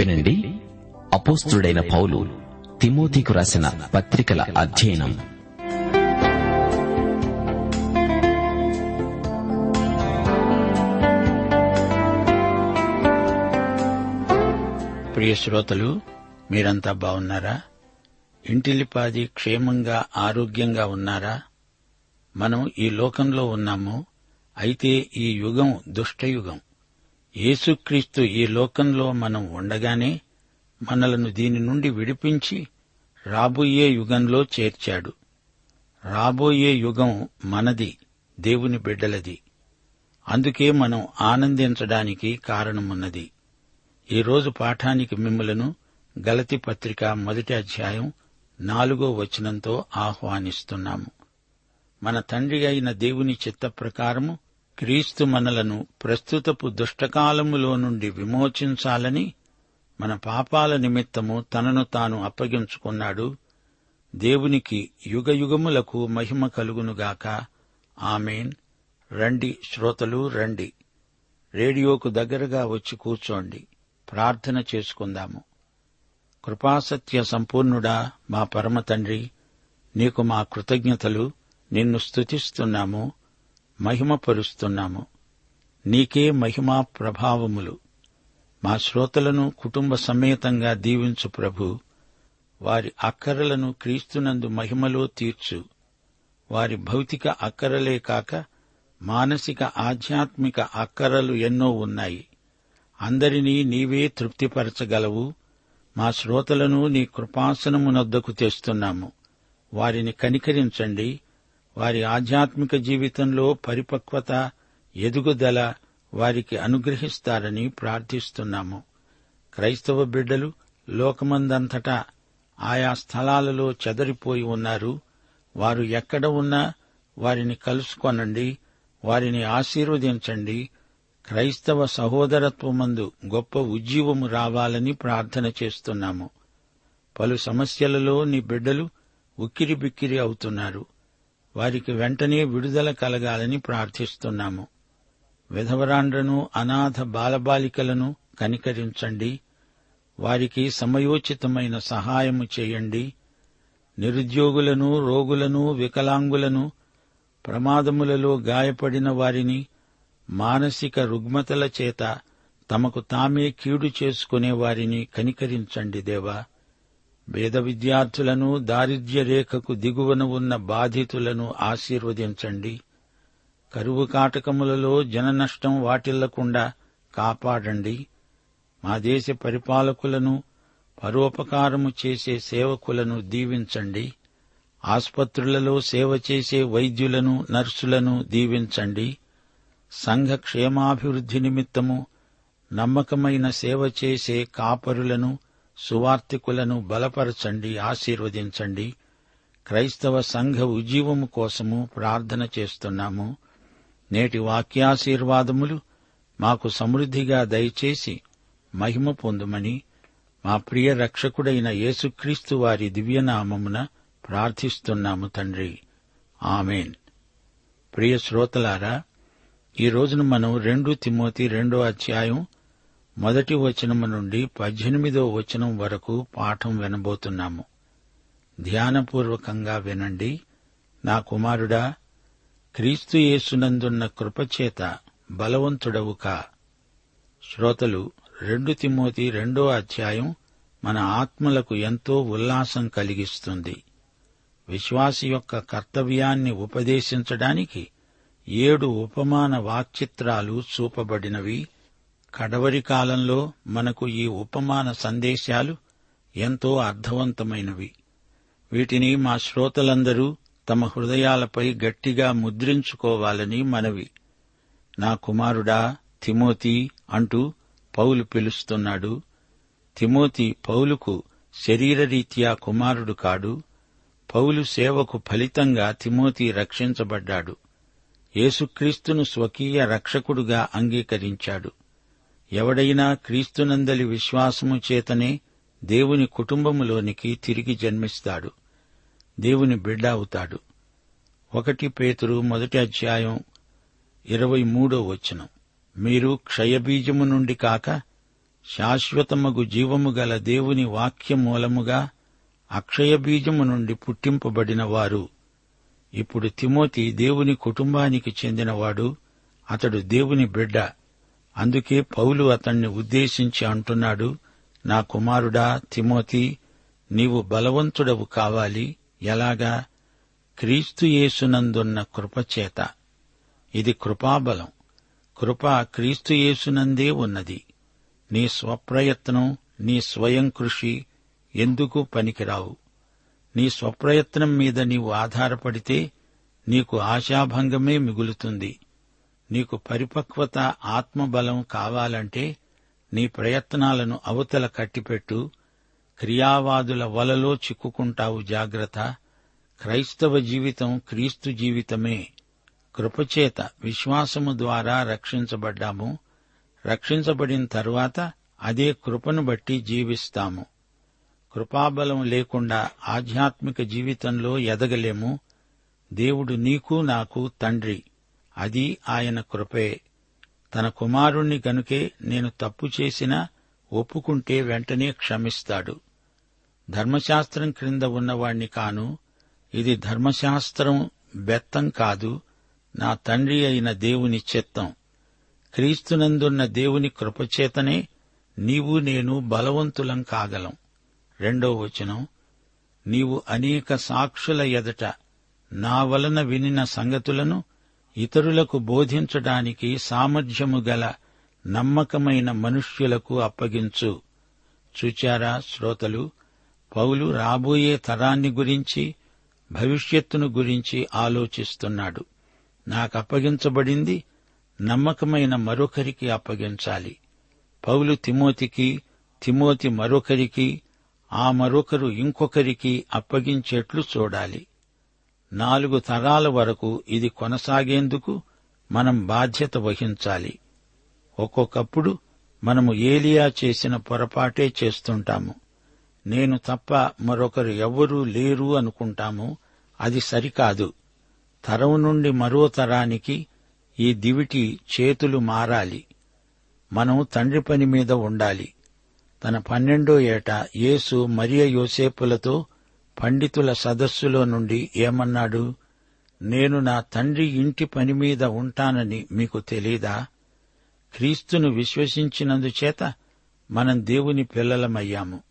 వినండి. అపోస్తుడైన పౌలు తిమోతికు రాసిన పత్రికల అధ్యయనం. ప్రియ శ్రోతలు మీరంతా బాగున్నారా? ఇంటిలిపాది క్షేమంగా ఆరోగ్యంగా ఉన్నారా? మనం ఈ లోకంలో ఉన్నాము అయితే ఈ యుగం దుష్టయుగం. యేసుక్రీస్తు ఈ లోకంలో మనం ఉండగానే మనలను దీని నుండి విడిపించి రాబోయే యుగంలో చేర్చాడు. రాబోయే యుగం మనది దేవుని బిడ్డలది. అందుకే మనం ఆనందించడానికి కారణమున్నది. ఈరోజు పాఠానికి మిమ్మలను గలతి పత్రిక మొదటి అధ్యాయం నాలుగో వచనంతో ఆహ్వానిస్తున్నాము. మన తండ్రి అయిన దేవుని చిత్త ప్రకారము క్రీస్తు మనలను ప్రస్తుతపు దుష్టకాలములో నుండి విమోచించాలని మన పాపాల నిమిత్తము తనను తాను అప్పగించుకున్నాడు. దేవునికి యుగయుగములకు మహిమ కలుగునుగాక. ఆమెన్. రండి శ్రోతలు రండి. రేడియోకు దగ్గరగా వచ్చి కూర్చోండి. ప్రార్థన చేసుకుందాము. కృపాసత్య సంపూర్ణుడా మా పరమ తండ్రి నీకు మా కృతజ్ఞతలు. నిన్ను స్తుతిస్తున్నాము. మహిమపరుస్తున్నాము. నీకే మహిమా ప్రభావములు. మా శ్రోతలను కుటుంబ సమేతంగా దీవించు ప్రభు. వారి అక్కరలను క్రీస్తునందు మహిమలో తీర్చు. వారి భౌతిక అక్కరలే కాక మానసిక ఆధ్యాత్మిక అక్కరలు ఎన్నో ఉన్నాయి. అందరినీ నీవే తృప్తిపరచగలవు. మా శ్రోతలను నీ కృపాసనమునొద్దకు తెస్తున్నాము. వారిని కనికరించండి. వారి ఆధ్యాత్మిక జీవితంలో పరిపక్వత ఎదుగుదల వారికి అనుగ్రహిస్తారని ప్రార్థిస్తున్నాము. క్రైస్తవ బిడ్డలు లోకమందంతటా ఆయా స్థలాలలో చెదరిపోయి ఉన్నారు. వారు ఎక్కడ ఉన్నా వారిని కలుసుకొనండి వారిని ఆశీర్వదించండి. క్రైస్తవ సహోదరత్వమందు గొప్ప ఉజ్జీవము రావాలని ప్రార్థన చేస్తున్నాము. పలు సమస్యలలో నీ బిడ్డలు ఉక్కిరి బిక్కిరి అవుతున్నారు. వారికి వెంటనే విడుదల కలగాలని ప్రార్థిస్తున్నాము. విధవరాండ్రను అనాథ బాలబాలికలను కనికరించండి. వారికి సమయోచితమైన సహాయము చేయండి. నిరుద్యోగులను రోగులను వికలాంగులను ప్రమాదములలో గాయపడిన వారిని మానసిక రుగ్మతల చేత తమకు తామే కీడు చేసుకునే వారిని కనికరించండి దేవా. వేద విద్యార్థులను దారిద్ర్య రేఖకు దిగువన ఉన్న బాధితులను ఆశీర్వదించండి. కరువు కాటకములలో జననష్టం వాటిల్లకుండా కాపాడండి. మా దేశ పరిపాలకులను పరోపకారము చేసే సేవకులను దీవించండి. ఆసుపత్రులలో సేవ చేసే వైద్యులను నర్సులను దీవించండి. సంఘ క్షేమాభివృద్ధి నిమిత్తము నమ్మకమైన సేవ చేసే కాపరులను సువార్తికులను బలపరచండి ఆశీర్వదించండి. క్రైస్తవ సంఘ ఉజ్జీవము కోసము ప్రార్థన చేస్తున్నాము. నేటి వాక్యాశీర్వాదములు మాకు సమృద్దిగా దయచేసి మహిమ పొందుమని మా ప్రియ రక్షకుడైన యేసుక్రీస్తు వారి దివ్యనామమున ప్రార్థిస్తున్నాము తండ్రి. ఆమెన్. ప్రియ శ్రోతలారా ఈ రోజున మనం రెండు తిమోతి రెండో అధ్యాయం మొదటి వచనము నుండి పద్దెనిమిదో వచనం వరకు పాఠం వినబోతున్నాము. ధ్యానపూర్వకంగా వినండి. నా కుమారుడా క్రీస్తు యేసునందున్న కృపచేత బలవంతుడవు కా? శ్రోతలు రెండు తిమోతి రెండో అధ్యాయం మన ఆత్మలకు ఎంతో ఉల్లాసం కలిగిస్తుంది. విశ్వాసి యొక్క కర్తవ్యాన్ని ఉపదేశించడానికి ఏడు ఉపమాన వాక్చిత్రాలు చూపబడినవి. కడవరి కాలంలో మనకు ఈ ఉపమాన సందేశాలు ఎంతో అర్థవంతమైనవి. వీటిని మా శ్రోతలందరూ తమ హృదయాలపై గట్టిగా ముద్రించుకోవాలని మనవి. నా కుమారుడా తిమోతి అంటూ పౌలు పిలుస్తున్నాడు. తిమోతి పౌలుకు శరీరరీత్యా కుమారుడు కాడు. పౌలు సేవకు ఫలితంగా తిమోతి రక్షించబడ్డాడు. యేసుక్రీస్తును స్వకీయ రక్షకుడుగా అంగీకరించాడు. ఎవడైనా క్రీస్తునందలి విశ్వాసము చేతనే దేవుని కుటుంబములోనికి తిరిగి జన్మిస్తాడు. దేవుని బిడ్డ అవుతాడు ఒకటి పేతురు మొదటి అధ్యాయం ఇరవై మూడో వచనం. మీరు క్షయబీజము నుండి కాక శాశ్వతమగు జీవము గల దేవుని వాక్యం మూలముగా అక్షయ బీజము నుండి పుట్టింపబడిన వారు ఇప్పుడు తిమోతి దేవుని కుటుంబానికి చెందినవాడు అతడు దేవుని బిడ్డ. అందుకే పౌలు అతణ్ణి ఉద్దేశించి అంటున్నాడు నా కుమారుడా తిమోతి నీవు బలవంతుడవు కావాలి ఎలాగా? క్రీస్తుయేసునందున్న కృపచేత. ఇది కృపాబలం. కృప క్రీస్తుయేసునందే ఉన్నది. నీ స్వప్రయత్నం నీ స్వయం కృషి ఎందుకు పనికిరావు? నీ స్వప్రయత్నం మీద నీవు ఆధారపడితే నీకు ఆశాభంగమే మిగులుతుంది. నీకు పరిపక్వత ఆత్మబలం కావాలంటే నీ ప్రయత్నాలను అవతల కట్టిపెట్టు క్రియావాదుల వలలో చిక్కుకుంటావు జాగ్రత్త. క్రైస్తవ జీవితం క్రీస్తు జీవితమే. కృపచేత విశ్వాసము ద్వారా రక్షించబడ్డాము. రక్షించబడిన తరువాత అదే కృపను బట్టి జీవిస్తాము. కృపాబలం లేకుండా ఆధ్యాత్మిక జీవితంలో ఎదగలేము. దేవుడు నీకు నాకు తండ్రి. అది ఆయన కృపే. తన కుమారుణ్ణి గనుకే నేను తప్పు చేసినా ఒప్పుకుంటే వెంటనే క్షమిస్తాడు. ధర్మశాస్త్రం క్రింద ఉన్నవాణ్ణి కాను ఇది ధర్మశాస్త్రం బెత్తం కాదు నా తండ్రి అయిన దేవుని చిత్తం. క్రీస్తునందున్న దేవుని కృపచేతనే నీవు నేను బలవంతులం కాగలం. రెండో వచనం నీవు అనేక సాక్షుల ఎదట నా వలన వినిన సంగతులను ఇతరులకు బోధించడానికి సామర్థ్యము గల నమ్మకమైన మనుష్యులకు అప్పగించు. చూచారా శ్రోతలు? పౌలు రాబోయే తరాన్ని గురించి భవిష్యత్తును గురించి ఆలోచిస్తున్నాడు. నాకు అప్పగించబడింది నమ్మకమైన మరొకరికి అప్పగించాలి. పౌలు తిమోతికి తిమోతి మరొకరికి ఆ మరొకరు ఇంకొకరికి అప్పగించేట్లు చూడాలి. నాలుగు తరాల వరకు ఇది కొనసాగేందుకు మనం బాధ్యత వహించాలి. ఒక్కొక్కప్పుడు మనము ఏలియా చేసిన పొరపాటే చేస్తుంటాము. నేను తప్ప మరొకరు ఎవ్వరూ లేరు అనుకుంటాము. అది సరికాదు. తరం నుండి మరో తరానికి ఈ దివిటి చేతులు మారాలి. మనం తండ్రి పని మీద ఉండాలి. తన పన్నెండో ఏట యేసు మరియ యోసేపులతో పండితుల సదస్సులో నుండి ఏమన్నాడు? నేను నా తండ్రి ఇంటి పని మీద ఉంటానని మీకు తెలీదా? క్రీస్తును విశ్వసించినందుచేత మనం దేవుని పిల్లలమయ్యాము.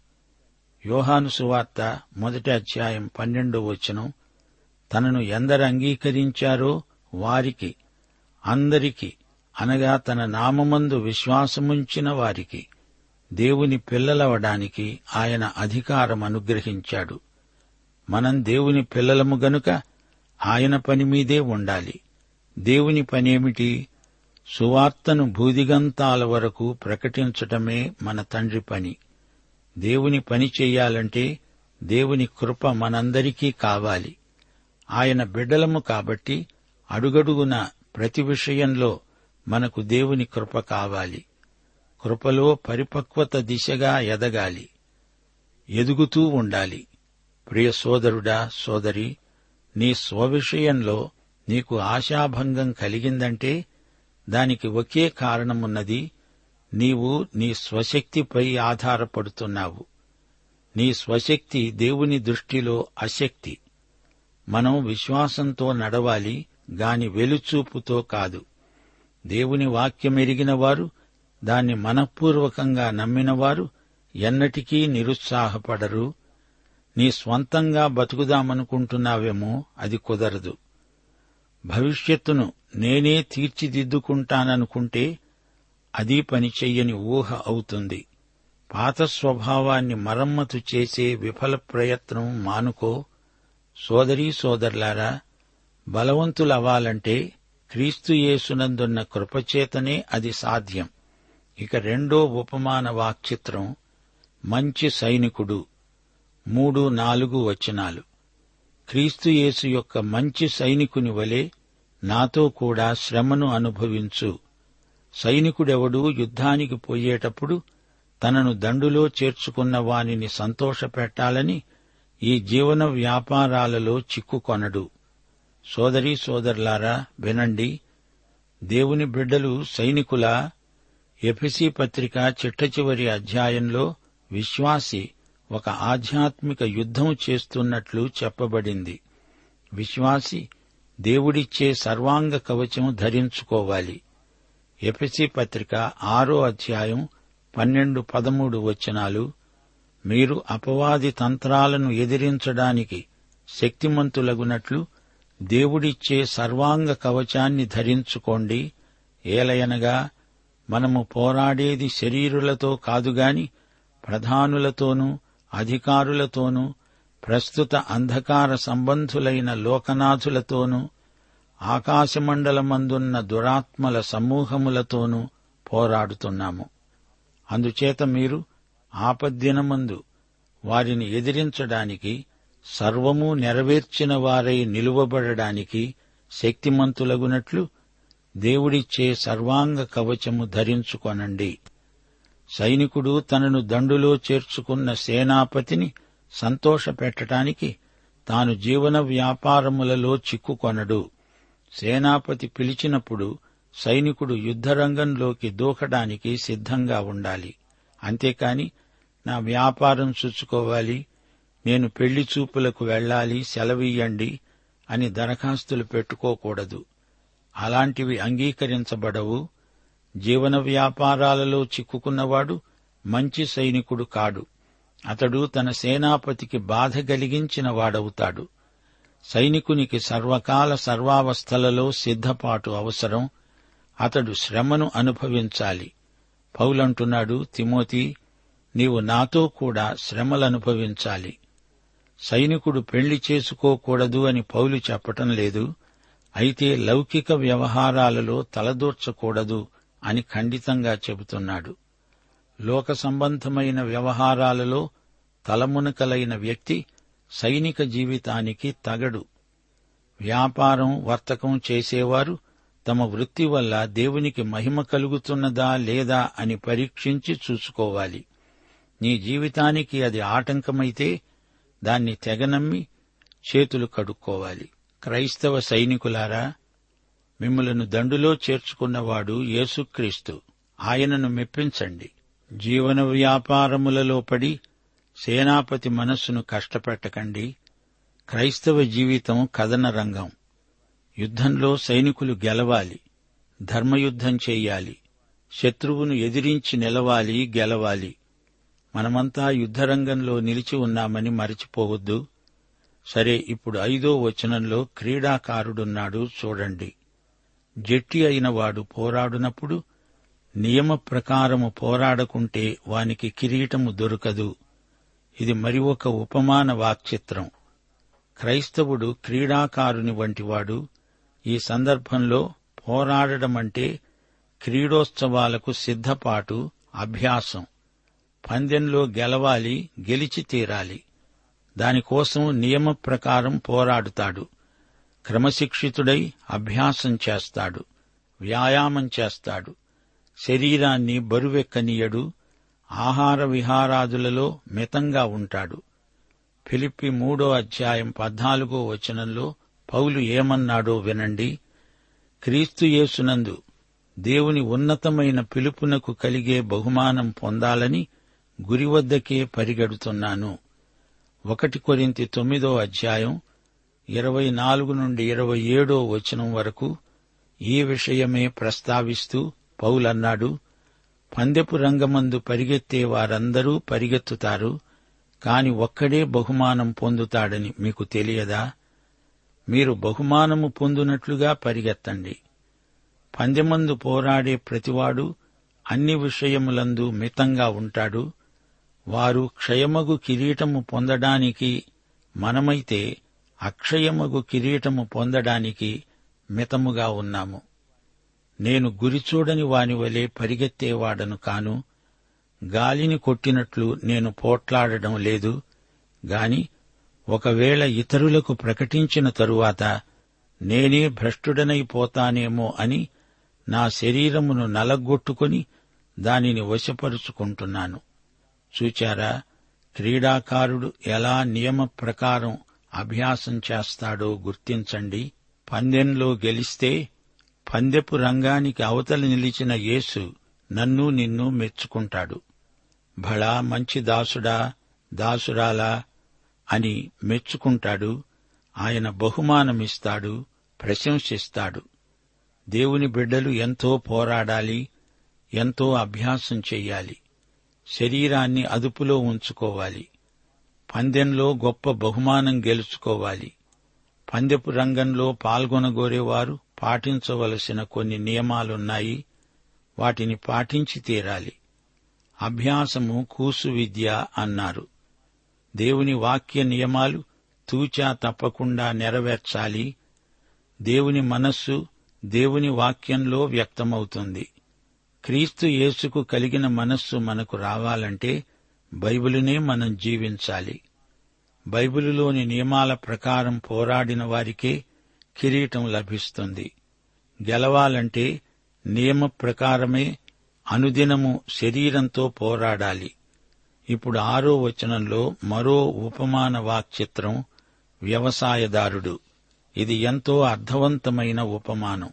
యోహాను సువార్త మొదటి అధ్యాయం పన్నెండో వచనం. తనను ఎందరు అంగీకరించారో వారికి అందరికి అనగా తన నామమందు విశ్వాసముంచిన వారికి దేవుని పిల్లలవడానికి ఆయన అధికారం అనుగ్రహించాడు మనం దేవుని పిల్లలము గనుక ఆయన పని మీదే ఉండాలి. దేవుని పనేమిటి? సువార్తను భూదిగంతాల వరకు ప్రకటించటమే మన తండ్రి పని. దేవుని పని చెయ్యాలంటే దేవుని కృప మనందరికీ కావాలి. ఆయన బిడ్డలము కాబట్టి అడుగడుగున ప్రతి విషయంలో మనకు దేవుని కృప కావాలి. కృపలో పరిపక్వత దిశగా ఎదగాలి. ఎదుగుతూ ఉండాలి. ప్రియ సోదరుడా సోదరి నీ స్వవిషయంలో నీకు ఆశాభంగం కలిగిందంటే దానికి ఒకే కారణమున్నది నీవు నీ స్వశక్తిపై ఆధారపడుతున్నావు. నీ స్వశక్తి దేవుని దృష్టిలో అశక్తి. మనం విశ్వాసంతో నడవాలి గాని వెలుచూపుతో కాదు. దేవుని వాక్యమెరిగినవారు దాన్ని మనఃపూర్వకంగా నమ్మినవారు ఎన్నటికీ నిరుత్సాహపడరు. నీ స్వంతంగా బతుకుదామనుకుంటున్నావేమో అది కుదరదు. భవిష్యత్తును నేనే తీర్చిదిద్దుకుంటాననుకుంటే అది పనిచెయ్యని ఊహ అవుతుంది. పాత స్వభావాన్ని మరమ్మతు చేసే విఫల ప్రయత్నం మానుకో. సోదరీ సోదరులారా బలవంతులవ్వాలంటే క్రీస్తుయేసునందున్న కృపచేతనే అది సాధ్యం. ఇక రెండో ఉపమాన వాక్చిత్రం మంచి సైనికుడు మూడు నాలుగు వచనాలు. క్రీస్తుయేసు యొక్క మంచి సైనికుని వలె నాతో కూడా శ్రమను అనుభవించు. సైనికుడెవడూ యుద్ధానికి పోయేటప్పుడు తనను దండులో చేర్చుకున్న వానిని సంతోషపెట్టాలని ఈ జీవన వ్యాపారాలలో చిక్కుకొనడు. సోదరీ సోదరులారా వినండి. దేవుని బిడ్డలు సైనికుల? ఎఫిసి పత్రిక చిట్టచివరి అధ్యాయంలో విశ్వాసి ఒక ఆధ్యాత్మిక యుద్ధం చేస్తున్నట్లు చెప్పబడింది. విశ్వాసి దేవుడిచ్చే సర్వాంగ కవచం ధరించుకోవాలి. ఎపిసి పత్రిక ఆరో అధ్యాయం పన్నెండు పదమూడు వచనాలు మీరు అపవాది తంత్రాలను ఎదిరించడానికి శక్తిమంతులగునట్లు దేవుడిచ్చే సర్వాంగ కవచాన్ని ధరించుకోండి. ఏలయనగా మనము పోరాడేది శరీరులతో కాదుగాని ప్రధానులతోనూ అధికారులతోనూ ప్రస్తుత అంధకార సంబంధులైన లోకనాథులతోనూ ఆకాశమండలమందున్న దురాత్మల సమూహములతోనూ పోరాడుతున్నాము. అందుచేత మీరు ఆపద్దినమందు వారిని ఎదిరించడానికి సర్వము నెరవేర్చిన వారై నిలువబడడానికి శక్తిమంతులగునట్లు దేవుడిచ్చే సర్వాంగ కవచము ధరించుకొనండి. సైనికుడు తనను దండులో చేర్చుకున్న సేనాపతిని సంతోషపెట్టడానికి తాను జీవన వ్యాపారములలో చిక్కుకొనడు. సేనాపతి పిలిచినప్పుడు సైనికుడు యుద్ధరంగంలోకి దూకడానికి సిద్ధంగా ఉండాలి. అంతేకాని నా వ్యాపారం చూసుకోవాలి నేను పెళ్ళి చూపులకు వెళ్ళాలి సెలవియ్యండి అని దరఖాస్తులు పెట్టుకోకూడదు. అలాంటివి అంగీకరించబడవు. జీవన వ్యాపారాలలో చిక్కుకున్నవాడు మంచి సైనికుడు కాడు. అతడు తన సేనాపతికి బాధ కలిగించిన వాడవుతాడు. సైనికునికి సర్వకాల సర్వావస్థలలో సిద్ధపాటు అవసరం. అతడు శ్రమను అనుభవించాలి. పౌలంటున్నాడు తిమోతి నీవు నాతో కూడా శ్రమలనుభవించాలి. సైనికుడు పెళ్ళి చేసుకోకూడదు అని పౌలు చెప్పటం లేదు. అయితే లౌకిక వ్యవహారాలలో తలదూర్చకూడదు. అని ఖండితంగా చెబుతున్నాడు. లోక సంబంధమైన వ్యవహారాలలో తలమునకలైన వ్యక్తి సైనిక జీవితానికి తగడు. వ్యాపారం వర్తకం చేసేవారు తమ వృత్తి వల్ల దేవునికి మహిమ కలుగుతున్నదా లేదా అని పరీక్షించి చూసుకోవాలి. నీ జీవితానికి అది ఆటంకమైతే దాన్ని తెగనమ్మి చేతులు కడుక్కోవాలి. క్రైస్తవ సైనికులారా మిమ్మలను దండులో చేర్చుకున్నవాడు యేసుక్రీస్తు. ఆయనను మెప్పించండి. జీవన వ్యాపారములలో పడి సేనాపతి మనస్సును కష్టపెట్టకండి. క్రైస్తవ జీవితం కథన రంగం. యుద్ధంలో సైనికులు గెలవాలి. ధర్మయుద్ధం చెయ్యాలి శత్రువును ఎదిరించి నిలవాలి గెలవాలి. మనమంతా యుద్ధరంగంలో నిలిచి ఉన్నామని మరిచిపోవద్దు. సరే ఇప్పుడు ఐదో వచనంలో క్రీడాకారుడున్నాడు చూడండి. జట్టి అయిన వాడు పోరాడునప్పుడు నియమ ప్రకారము పోరాడకుంటే వానికి కిరీటము దొరకదు. ఇది మరి ఒక ఉపమాన వాక్చిత్రం. క్రైస్తవుడు క్రీడాకారుని వంటివాడు ఈ సందర్భంలో పోరాడడమంటే క్రీడోత్సవాలకు సిద్ధపాటు అభ్యాసం. పందెంలో గెలవాలి గెలిచి తీరాలి. దానికోసం నియమ ప్రకారం పోరాడుతాడు. క్రమశిక్షితుడై అభ్యాసం చేస్తాడు వ్యాయామం చేస్తాడు. శరీరాన్ని బరువెక్కనీయడు ఆహార విహారాదులలో మితంగా ఉంటాడు. ఫిలిప్పి మూడో అధ్యాయం పద్నాలుగో వచనంలో పౌలు ఏమన్నాడో వినండి. క్రీస్తు యేసునందు దేవుని ఉన్నతమైన పిలుపునకు కలిగే బహుమానం పొందాలని గురి వద్దకే పరిగెడుతున్నాను. ఒకటి కొరింతి తొమ్మిదో అధ్యాయం ఇరవై నాలుగు నుండి ఇరవై ఏడో వచనం వరకు ఈ విషయమే ప్రస్తావిస్తూ పౌలన్నాడు పందెపు రంగమందు పరిగెత్తే వారందరూ పరిగెత్తుతారు కాని ఒక్కడే బహుమానం పొందుతాడని మీకు తెలియదా? మీరు బహుమానము పొందునట్లుగా పరిగెత్తండి. పందెమందు పోరాడే ప్రతివాడు అన్ని విషయములందు మితంగా ఉంటాడు వారు క్షయమగు కిరీటము పొందడానికి మనమైతే అక్షయముగు కిరీటము పొందడానికి మితముగా ఉన్నాము. నేను గురిచూడని వాని వలె పరిగెత్తేవాడను కాను గాలిని కొట్టినట్లు నేను పోట్లాడడం లేదు గాని ఒకవేళ ఇతరులకు ప్రకటించిన తరువాత నేనే భ్రష్టుడనైపోతానేమో అని నా శరీరమును నలగొట్టుకుని దానిని వశపరుచుకుంటున్నాను. చూచారా? క్రీడాకారుడు ఎలా నియమ ప్రకారం అభ్యాసం చేస్తాడో గుర్తించండి. పందెంలో గెలిస్తే పందెపు రంగానికి అవతల నిలిచిన యేసు నన్ను నిన్ను మెచ్చుకుంటాడు. భళా మంచి దాసుడా దాసురాలా అని మెచ్చుకుంటాడు. ఆయన బహుమానమిస్తాడు ప్రశంసిస్తాడు. దేవుని బిడ్డలు ఎంతో పోరాడాలి ఎంతో అభ్యాసం చెయ్యాలి శరీరాన్ని అదుపులో ఉంచుకోవాలి. పందెంలో గొప్ప బహుమానం గెలుచుకోవాలి. పందెపు రంగంలో పాల్గొనగోరేవారు పాటించవలసిన కొన్ని నియమాలున్నాయి. వాటిని పాటించి తీరాలి. అభ్యాసము కూసు విద్య అన్నారు. దేవుని వాక్య నియమాలు తూచా తప్పకుండా నెరవేర్చాలి. దేవుని మనస్సు దేవుని వాక్యంలో వ్యక్తమవుతుంది. క్రీస్తు యేసుకు కలిగిన మనస్సు మనకు రావాలంటే బైబిలునే మనం జీవించాలి. బైబిలులోని నియమాల ప్రకారం పోరాడిన వారికే కిరీటం లభిస్తుంది. గెలవాలంటే నియమ ప్రకారమే అనుదినము శరీరంతో పోరాడాలి. ఇప్పుడు ఆరో వచనంలో మరో ఉపమాన వాక్చిత్రం వ్యవసాయదారుడు. ఇది ఎంతో అర్థవంతమైన ఉపమానం.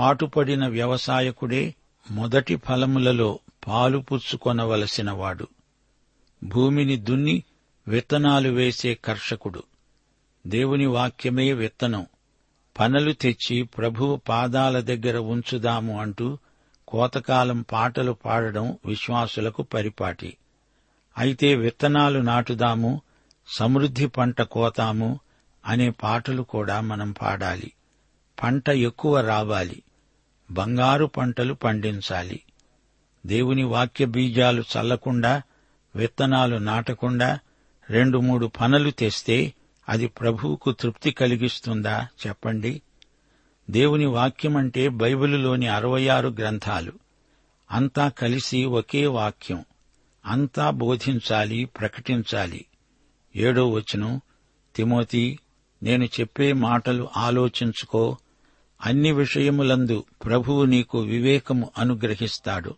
పాటుపడిన వ్యవసాయకుడే మొదటి ఫలములలో పాలు పుచ్చుకొనవలసినవాడు. భూమిని దున్ని విత్తనాలు వేసే కర్షకుడు. దేవుని వాక్యమే విత్తనం. పనలు తెచ్చి ప్రభువు పాదాల దగ్గర ఉంచుదాము అంటూ కోతకాలం పాటలు పాడడం విశ్వాసులకు పరిపాటి. అయితే విత్తనాలు నాటుదాము సమృద్ధి పంట కోతాము అనే పాటలు కూడా మనం పాడాలి. పంట ఎక్కువ రావాలి. బంగారు పంటలు పండించాలి. దేవుని వాక్య బీజాలు చల్లకుండా విత్తనాలు నాటకుండా రెండు మూడు పనులు తెస్తే అది ప్రభువుకు తృప్తి కలిగిస్తుందా చెప్పండి. దేవుని వాక్యమంటే బైబిలులోని అరవై ఆరు గ్రంథాలు. అంతా కలిసి ఒకే వాక్యం. అంతా బోధించాలి ప్రకటించాలి. ఏడో వచనం తిమోతి నేను చెప్పే మాటలు ఆలోచించుకో. అన్ని విషయములందు ప్రభువు నీకు వివేకము అనుగ్రహిస్తాడు.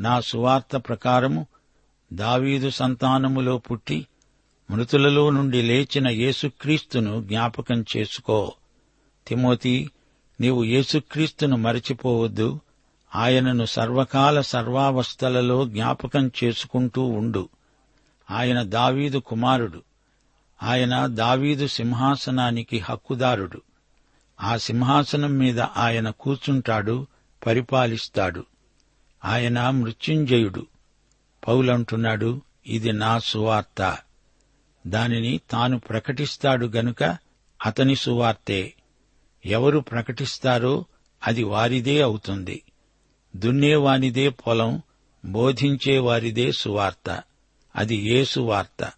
నా సువార్త ప్రకారము దావీదు సంతానములో పుట్టి మృతులలో నుండి లేచిన యేసుక్రీస్తును జ్ఞాపకం చేసుకో. తిమోతి నీవు యేసుక్రీస్తును మరచిపోవద్దు. ఆయనను సర్వకాల సర్వావస్థలలో జ్ఞాపకం చేసుకుంటూ ఉండు. ఆయన దావీదు కుమారుడు. ఆయన దావీదు సింహాసనానికి హక్కుదారుడు. ఆ సింహాసనం మీద ఆయన కూర్చుంటాడు పరిపాలిస్తాడు. ఆయన మృత్యుంజయుడు. పౌలంటున్నాడు ఇది నా సువార్త. దానిని తాను ప్రకటిస్తాడు గనుక అతని సువార్తే. ఎవరు ప్రకటిస్తారో అది వారిదే అవుతుంది. దున్నేవానిదే పొలం బోధించేవారిదే సువార్త. అది ఏ సువార్త?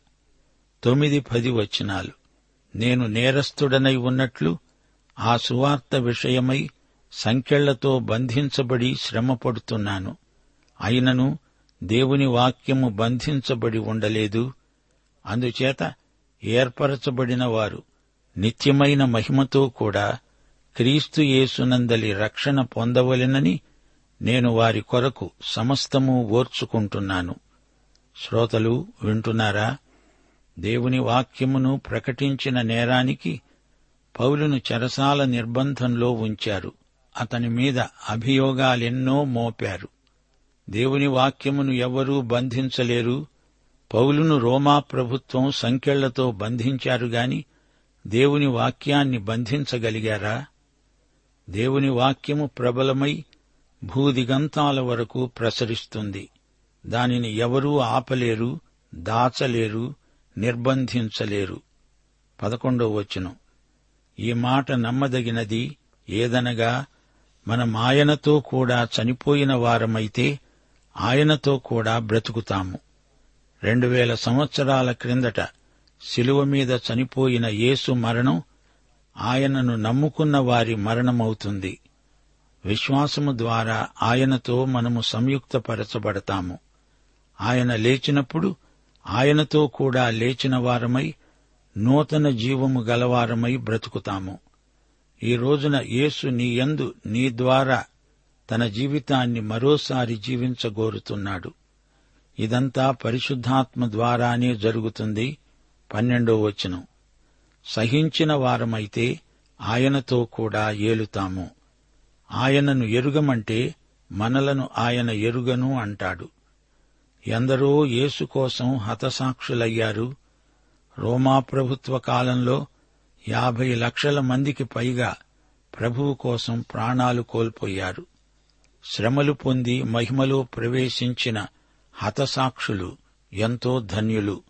తొమ్మిది పది వచనాలు. నేను నేరస్తుడనై ఉన్నట్లు ఆ సువార్త విషయమై సంఖ్యళ్ళతో బంధించబడి శ్రమపడుతున్నాను. అయినను దేవుని వాక్యము బంధించబడి ఉండలేదు. అందుచేత ఏర్పరచబడిన వారు నిత్యమైన మహిమతో కూడా క్రీస్తు యేసునందలి రక్షణ పొందవలెనని నేను వారి కొరకు సమస్తము ఓర్చుకుంటున్నాను. శ్రోతలు వింటున్నారా? దేవుని వాక్యమును ప్రకటించిన నేరానికి పౌలును చెరసాల నిర్బంధంలో ఉంచారు. అతని మీద అభియోగాలెన్నో మోపారు. దేవుని వాక్యమును ఎవ్వరూ బంధించలేరు. పౌలును రోమా ప్రభుత్వం సంకెళ్ళతో బంధించారు గాని దేవుని వాక్యాన్ని బంధించగలిగారా? దేవుని వాక్యము ప్రబలమై భూదిగంతాల వరకు ప్రసరిస్తుంది. దానిని ఎవరూ ఆపలేరు దాచలేరు నిర్బంధించలేరు. పదకొండో వచనం. ఈ మాట నమ్మదగినది ఏదనగా మన మాయనతో కూడా చనిపోయిన వారమైతే ఆయనతో కూడా బ్రతుకుతాము. రెండు వేల సంవత్సరాల క్రిందట శిలువ మీద చనిపోయిన యేసు మరణం ఆయనను నమ్ముకున్న వారి మరణమవుతుంది. విశ్వాసము ద్వారా ఆయనతో మనము సంయుక్తపరచబడతాము. ఆయన లేచినప్పుడు ఆయనతో కూడా లేచిన వారమై నూతన జీవము గలవారమై బ్రతుకుతాము. ఈ రోజున యేసు నీ యందు నీ ద్వారా తన జీవితాన్ని మరోసారి జీవించగోరుతున్నాడు. ఇదంతా పరిశుద్ధాత్మ ద్వారానే జరుగుతుంది. పన్నెండో వచనం. సహించిన వారమైతే ఆయనతో కూడా ఏలుతాము. ఆయనను ఎరుగమంటే మనలను ఆయన ఎరుగను అంటాడు. ఎందరో యేసు కోసం హతసాక్షులయ్యారు. రోమా ప్రభుత్వ కాలంలో యాభై లక్షల మందికి పైగా ప్రభువు కోసం ప్రాణాలు కోల్పోయారు. శ్రమలు పొంది మహిమలో ప్రవేశించిన హతసాక్షులు ఎంతో ధన్యులు.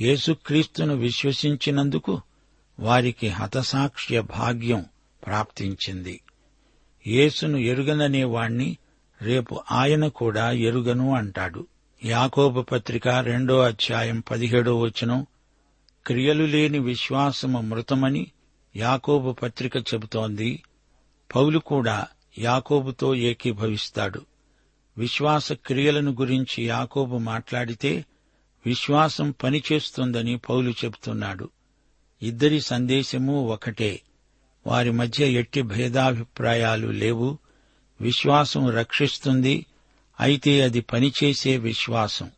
యేసుక్రీస్తును విశ్వసించినందుకు వారికి హతసాక్ష్య భాగ్యం ప్రాప్తించింది. యేసును ఎరుగననే వాణ్ణి రేపు ఆయన కూడా ఎరుగను అంటాడు. యాకోబు పత్రిక రెండో అధ్యాయం పదిహేడో వచనం క్రియలు లేని విశ్వాసము మృతమని యాకోబు పత్రిక చెబుతోంది. పౌలు కూడా యాకోబుతో ఏకీభవిస్తాడు. విశ్వాస క్రియలను గురించి యాకోబు మాట్లాడితే విశ్వాసం పనిచేస్తుందని పౌలు చెబుతున్నాడు. ఇద్దరి సందేశము ఒకటే. వారి మధ్య ఎట్టి భేదాభిప్రాయాలు లేవు. విశ్వాసం రక్షిస్తుంది. అయితే అది పనిచేసే విశ్వాసం.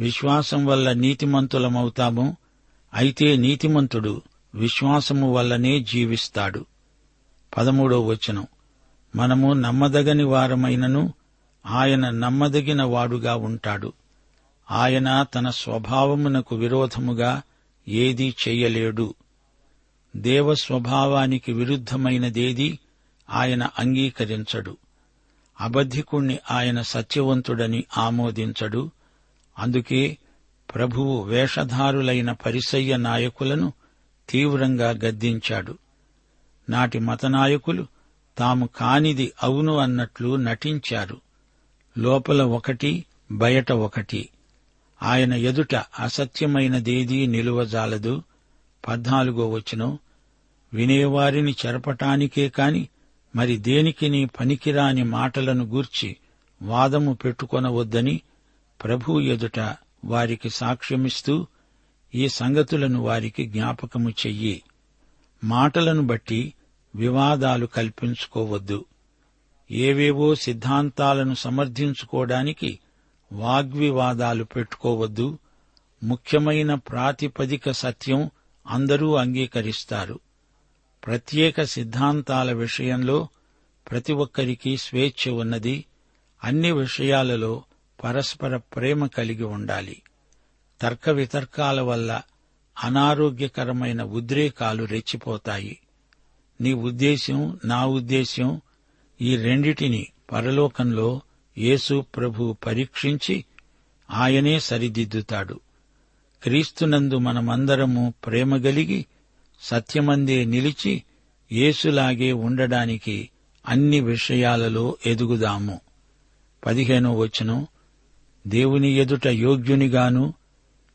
విశ్వాసం వల్ల నీతిమంతులమవుతాము. అయితే నీతిమంతుడు విశ్వాసము వల్లనే జీవిస్తాడు. పదమూడో వచనం. మనము నమ్మదగని వారమైనను ఆయన నమ్మదగిన వాడుగా ఉంటాడు. ఆయన తన స్వభావమునకు విరోధముగా ఏదీ చెయ్యలేడు దేవ స్వభావానికి విరుద్ధమైనదేది ఆయన అంగీకరించడు. అబద్ధికుణ్ణి ఆయన సత్యవంతుడని ఆమోదించడు. అందుకే ప్రభువు వేషధారులైన పరిసయ్య నాయకులను తీవ్రంగా గద్దించాడు. నాటి మతనాయకులు తాము కానిది అవును అన్నట్లు నటించారు. లోపల ఒకటి బయట ఒకటి. ఆయన ఎదుట అసత్యమైనదేదీ నిలువజాలదు. పద్నాలుగో వచనం వినేవారిని చెరపటానికే కాని మరి దేనికిని పనికిరాని మాటలను గూర్చి వాదము పెట్టుకొనవద్దని ప్రభు ఎదుట వారికి సాక్ష్యమిస్తూ ఈ సంగతులను వారికి జ్ఞాపకము చెయ్యి. మాటలను బట్టి వివాదాలు కల్పించుకోవద్దు. ఏవేవో సిద్ధాంతాలను సమర్థించుకోవడానికి వాగ్వివాదాలు పెట్టుకోవద్దు. ముఖ్యమైన ప్రాతిపదిక సత్యం అందరూ అంగీకరిస్తారు. ప్రత్యేక సిద్ధాంతాల విషయంలో ప్రతి ఒక్కరికి స్వేచ్ఛ ఉన్నది. అన్ని విషయాలలో పరస్పర ప్రేమ కలిగి ఉండాలి. తర్క వితర్కాల వల్ల అనారోగ్యకరమైన ఉద్రేకాలు రెచ్చిపోతాయి. నీ ఉద్దేశ్యం నా ఉద్దేశ్యం ఈ రెండిటిని పరలోకంలో యేసు ప్రభు పరీక్షించి ఆయనే సరిదిద్దుతాడు. క్రీస్తునందు మనమందరము ప్రేమగలిగి సత్యమందే నిలిచి యేసులాగే ఉండడానికి అన్ని విషయాలలో ఎదుగుదాము. పదిహేనో వచనం దేవుని ఎదుట యోగ్యునిగాను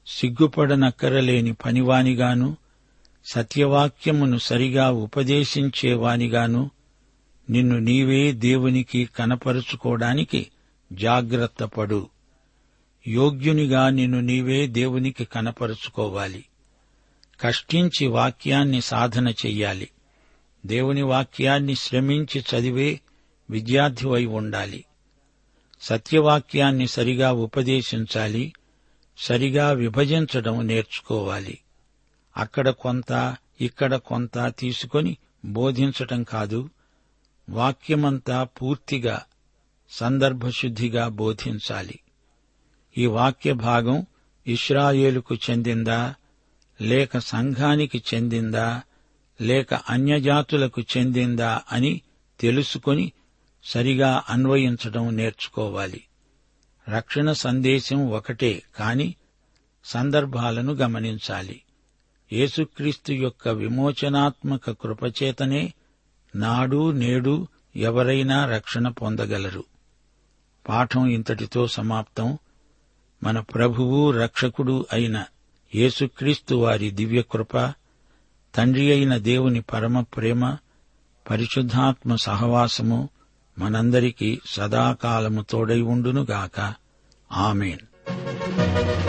సిగ్గుపడనక్కరలేని పనివానిగాను సత్యవాక్యమును సరిగా ఉపదేశించేవానిగాను నిన్ను నీవే దేవునికి కనపరుచుకోవడానికి జాగ్రత్తపడు యోగ్యునిగా నిన్ను నీవే దేవునికి కనపరుచుకోవాలి. కష్టించి వాక్యాన్ని సాధన చెయ్యాలి. దేవుని వాక్యాన్ని శ్రమించి చదివే విద్యార్థివై ఉండాలి. సత్యవాక్యాన్ని సరిగా ఉపదేశించాలి. సరిగా విభజించడం నేర్చుకోవాలి. అక్కడ కొంత ఇక్కడ కొంత తీసుకొని బోధించటం కాదు. వాక్యమంతా పూర్తిగా సందర్భశుద్ధిగా బోధించాలి. ఈ వాక్య భాగం ఇస్రాయేలుకు చెందిందా లేక సంఘానికి చెందిందా లేక అన్యజాతులకు చెందిందా అని తెలుసుకొని సరిగా అన్వయించడం నేర్చుకోవాలి. రక్షణ సందేశం ఒకటే కాని సందర్భాలను గమనించాలి. యేసుక్రీస్తు యొక్క విమోచనాత్మక కృపచేతనే నాడు నేడు ఎవరైనా రక్షణ పొందగలరు. పాఠం ఇంతటితో సమాప్తం. మన ప్రభువు రక్షకుడు అయిన యేసుక్రీస్తు వారి దివ్యకృప తండ్రి అయిన దేవుని పరమ ప్రేమ పరిశుద్ధాత్మ సహవాసము మనందరికీ సదాకాలము తోడై ఉండునుగాక. ఆమెన్. క్రైస్తవ